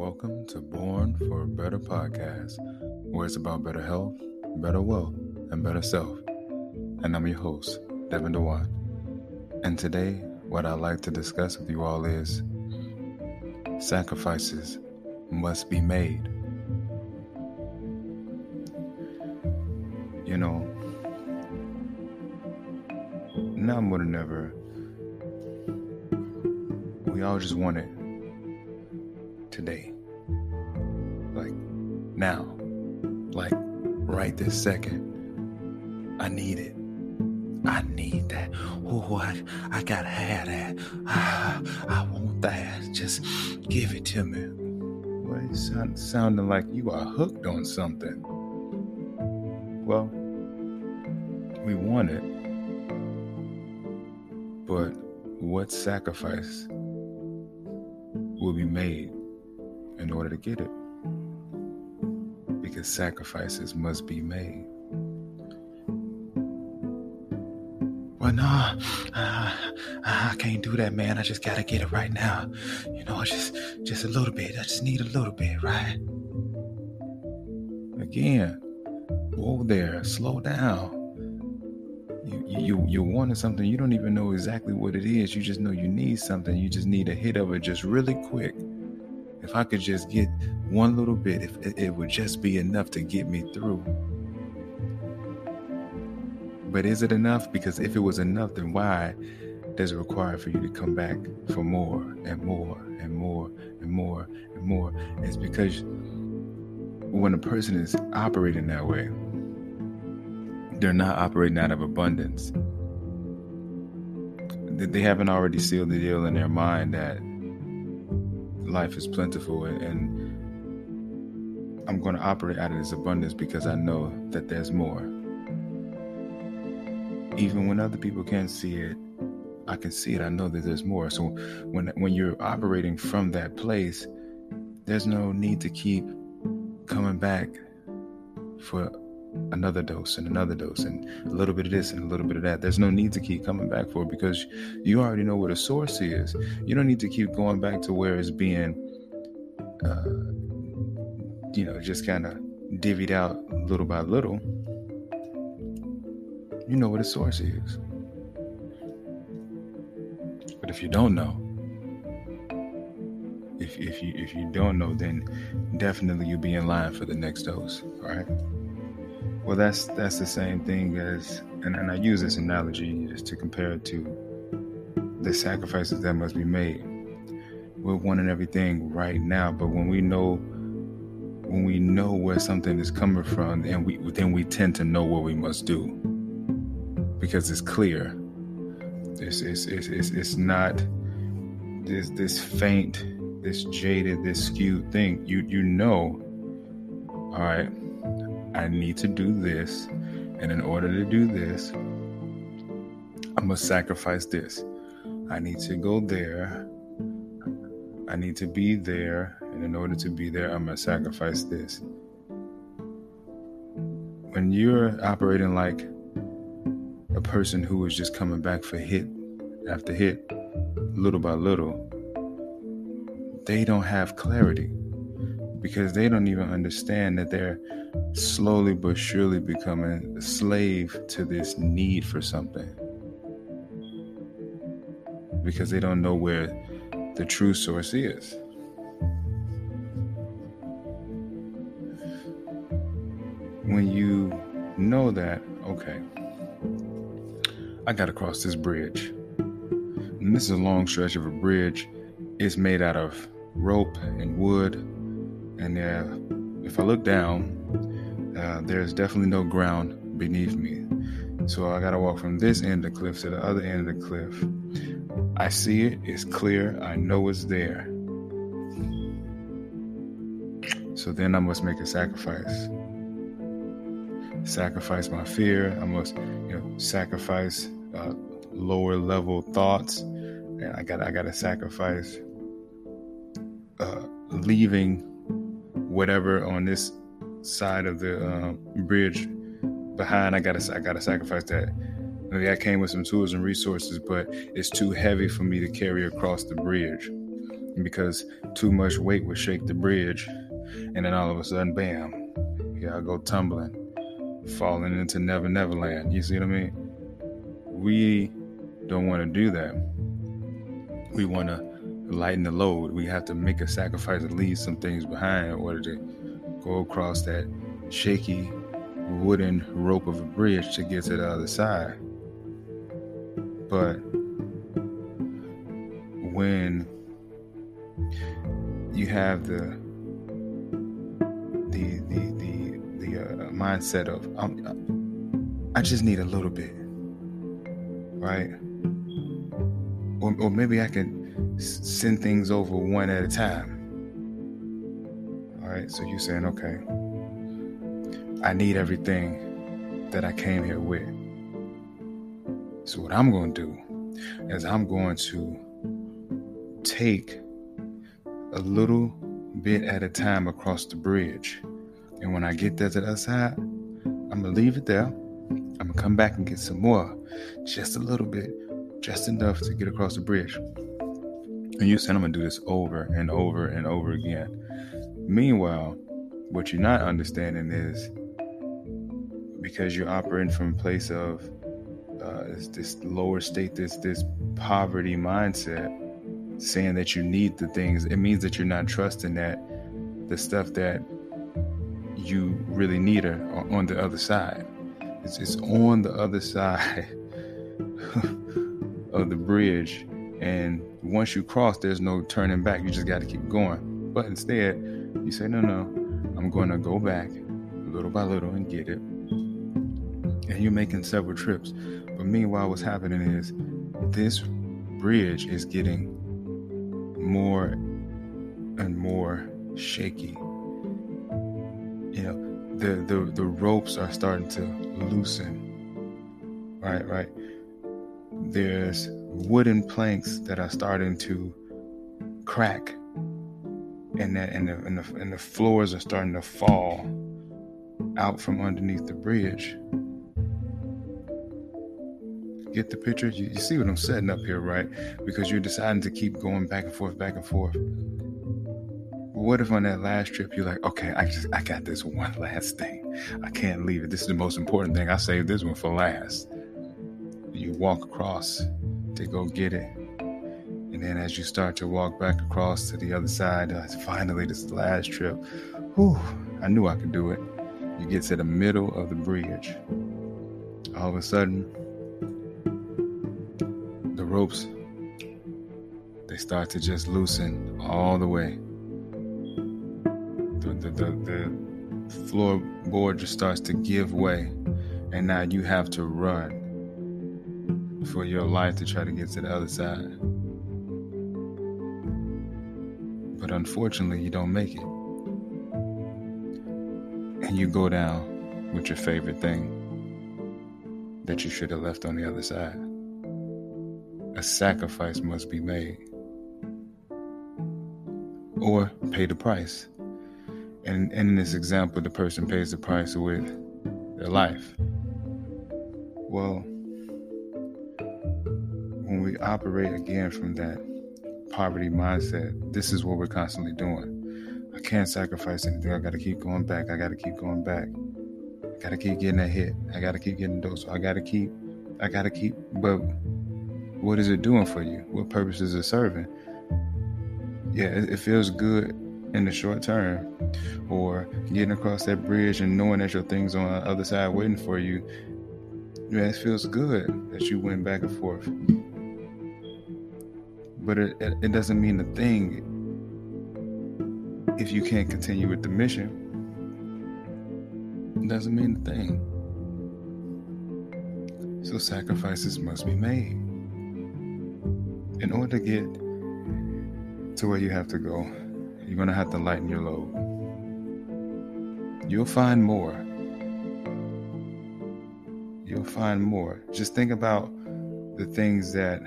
Welcome to Born for a Better podcast, where it's about better health, better wealth, and better self. And I'm your host, Devin Dewan. And today, what I'd like to discuss with you all is sacrifices must be made. You know, now more than ever, we all just want it today. Like now. Like right this second. I need it. I need that. Oh, I, I gotta have that. I want that. Just give it to me. Well, sound, sounding like you are hooked on something. Well, we want it. But what sacrifice will be made in order to get it? Because sacrifices must be made. Well, no, uh, I can't do that, man. I just gotta get it right now. You know, just just a little bit. I just need a little bit, right? Again, whoa there, slow down. You you you wanted something. You don't even know exactly what it is. You just know you need something. You just need a hit of it, just really quick. If I could just get one little bit, if it, would just be enough to get me through. But is it enough? Because if it was enough, then why does it require for you to come back for more and more and more and more and more? It's because when a person is operating that way, they're not operating out of abundance. They haven't already sealed the deal in their mind that life is plentiful and I'm going to operate out of this abundance because I know that there's more. Even when other people can't see it i can see it. I know that there's more. So when when you're operating from that place there's no need to keep coming back for another dose and another dose and a little bit of this and a little bit of that. There's no need to keep coming back for it because you already know where the source is. You don't need to keep going back to where it's being uh, you know just kind of divvied out little by little you know what the source is. But if you don't know, if, if you if you don't know, then definitely you'll be in line for the next dose. All right. Well, that's that's the same thing as, and, and I use this analogy just to compare it to the sacrifices that must be made. We're wanting everything right now, but when we know when we know where something is coming from, and we then we tend to know what we must do because it's clear. It's, it's, it's, it's, it's not this, this faint, this jaded, this skewed thing. You, you know, all right, I need to do this. And in order to do this, I must sacrifice this. I need to go there. I need to be there. And in order to be there, I'm going to sacrifice this. When you're operating like a person who is just coming back for hit after hit, little by little, they don't have clarity because they don't even understand that they're slowly but surely becoming a slave to this need for something because they don't know where the true source is. When you know that, okay, I got to cross this bridge. And this is a long stretch of a bridge. It's made out of rope and wood. And uh, if I look down, uh, there's definitely no ground beneath me. So I got to walk from this end of the cliff to the other end of the cliff. I see it, it's clear, I know it's there. So then I must make a sacrifice. Sacrifice my fear. I must, you know, sacrifice uh, lower level thoughts, and I got I got to sacrifice uh, leaving whatever on this side of the uh, bridge behind. I gotta I gotta sacrifice that. Maybe I came with some tools and resources, but it's too heavy for me to carry across the bridge because too much weight would shake the bridge, and then all of a sudden, bam, here I go tumbling, falling into Never Neverland. You see what I mean? We don't want to do that. We want to lighten the load. We have to make a sacrifice and leave some things behind in order to go across that shaky wooden rope of a bridge to get to the other side. But when you have the mindset of um, I just need a little bit, right? Or, or maybe I can send things over one at a time. All right, so you're saying, okay, I need everything that I came here with. So, what I'm going to do is I'm going to take a little bit at a time across the bridge. And when I get there to the other side, I'm to leave it there. I'm to come back and get some more, just a little bit, just enough to get across the bridge. And you said I'm to do this over and over and over again. Meanwhile, what you're not understanding is because you're operating from a place of uh, this lower state, this this poverty mindset, saying that you need the things. It means that you're not trusting that the stuff that you really need her on the other side. It's, it's on the other side of the bridge, and once you cross, there's no turning back. You just got to keep going. But instead, you say, no, no, I'm going to go back little by little and get it and you're making several trips. But meanwhile, what's happening is this bridge is getting more and more shaky. You know, the the, the ropes are starting to loosen. Right, right. There's wooden planks that are starting to crack. And that and the, and the and the floors are starting to fall out from underneath the bridge. Get the picture? You, you see what I'm setting up here, right? Because you're deciding to keep going back and forth, back and forth. What if on that last trip you're like, okay, I just I got this one last thing. I can't leave it. This is the most important thing. I saved this one for last. You walk across to go get it. And then as you start to walk back across to the other side, uh, finally this last trip, whew, I knew I could do it. You get to the middle of the bridge. All of a sudden, the ropes they start to just loosen all the way. The, the, the, floorboard just starts to give way, and now you have to run for your life to try to get to the other side. But unfortunately, you don't make it. And you go down with your favorite thing that you should have left on the other side a sacrifice must be made or pay the price. And, in this example, the person pays the price with their life. Well, when we operate again from that poverty mindset, this is what we're constantly doing. I can't sacrifice anything. I got to keep going back. I got to keep going back. I got to keep getting a hit. I got to keep getting dose. I got to keep, I got to keep, but what is it doing for you? What purpose is it serving? Yeah, it, it feels good in the short term, or getting across that bridge and knowing that your things on the other side waiting for you, man, it feels good that you went back and forth. But it, it, doesn't mean a thing if you can't continue with the mission. It doesn't mean a thing. So sacrifices must be made. In order to get to where you have to go, you're going to have to lighten your load. You'll find more. You'll find more. Just think about the things that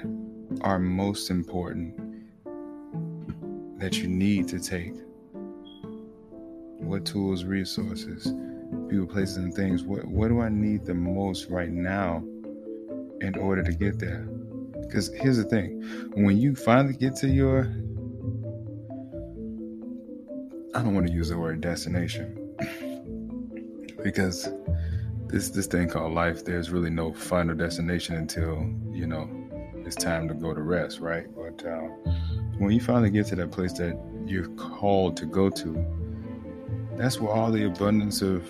are most important that you need to take. What tools, resources, people, places, and things. What, what do I need the most right now in order to get there? Because here's the thing when you finally get to your I don't want to use the word destination because this this thing called life, there's really no final destination until you know it's time to go to rest, right? But uh, when you finally get to that place that you're called to go to, that's where all the abundance of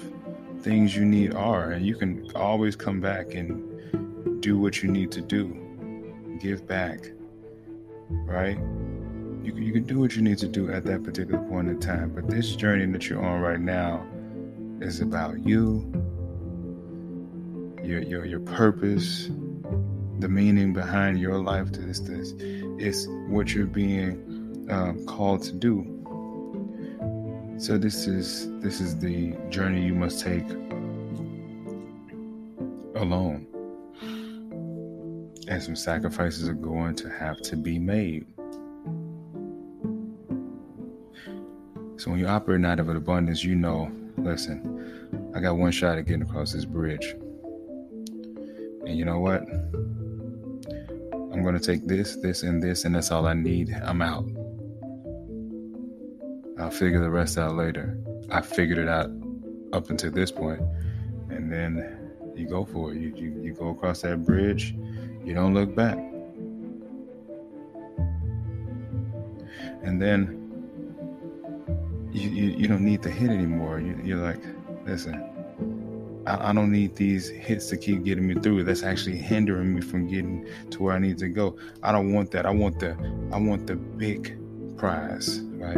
things you need are, and you can always come back and do what you need to do, give back, right? you, you can do what you need to do at that particular point in time. But this journey that you're on right now is about you, your your your purpose, the meaning behind your life to this this is what you're being um, called to do. So this is this is the journey you must take alone. And some sacrifices are going to have to be made. So when you operate out of an abundance, you know, listen, I got one shot at getting across this bridge. And you know what? I'm going to take this, this, and this, and that's all I need. I'm out. I'll figure the rest out later. I figured it out up until this point, and then you go for it. You, you, you go across that bridge, you don't look back. And then you, you, you don't need to hit anymore. You, are like, listen, I, I, don't need these hits to keep getting me through. That's actually hindering me from getting to where I need to go. I don't want that. I want the I want the big prize, right?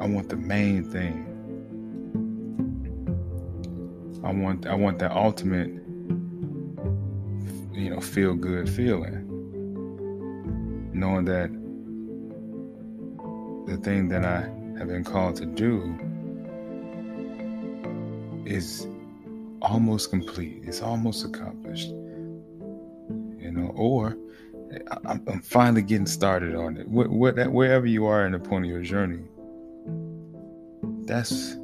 I want the main thing. I want I want that ultimate, you know, feel good feeling. Knowing that the thing that I have been called to do is almost complete. It's almost accomplished. You know, or I'm, finally getting started on it. What, what, wherever you are in the point of your journey, that's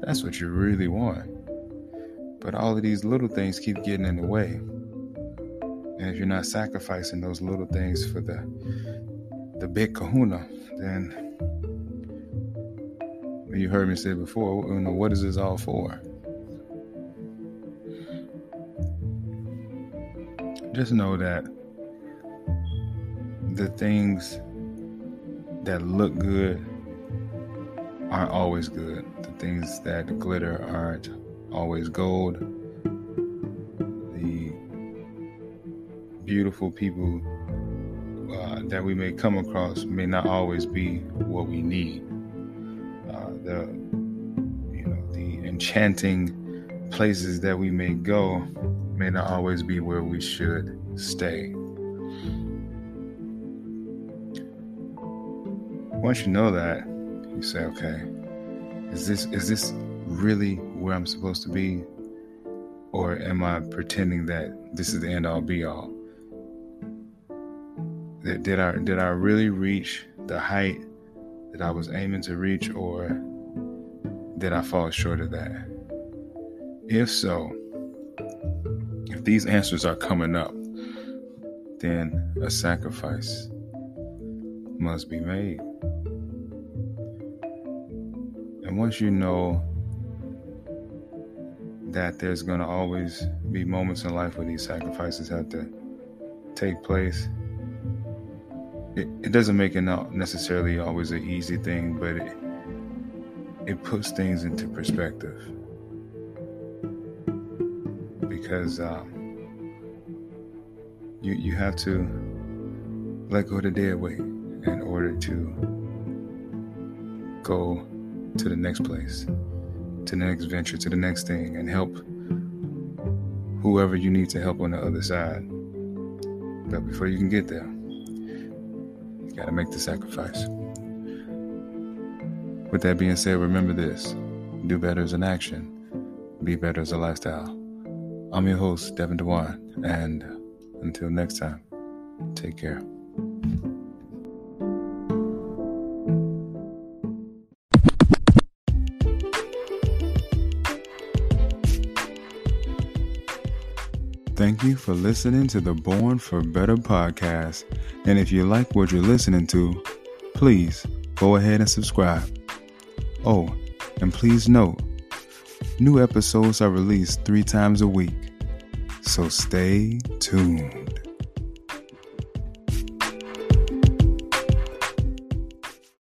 that's what you really want. But all of these little things keep getting in the way. And if you're not sacrificing those little things for the the big kahuna, then you heard me say before, you know, what is this all for? Just know that the things that look good aren't always good. The things that glitter aren't always gold. The beautiful people uh, that we may come across may not always be what we need the you know the enchanting places that we may go may not always be where we should stay. Once you know that, you say, okay, is this is this really where I'm supposed to be? Or am I pretending that this is the end all be all? Did I did I really reach the height that I was aiming to reach or did I fall short of that? If so, if these answers are coming up, then a sacrifice must be made. And once you know that there's going to always be moments in life where these sacrifices have to take place, it, it doesn't make it not necessarily always an easy thing, but it, it puts things into perspective because um, you you have to let go of the dead weight in order to go to the next place, to the next venture, to the next thing, and help whoever you need to help on the other side. But before you can get there, you got to make the sacrifice. With that being said, remember this do better as an action, be better as a lifestyle. I'm your host, Devin Dewan, and until next time, take care. Thank you for listening to the Born for Better podcast. And if you like what you're listening to, please go ahead and subscribe. Oh, and please note, new episodes are released three times a week. So stay tuned.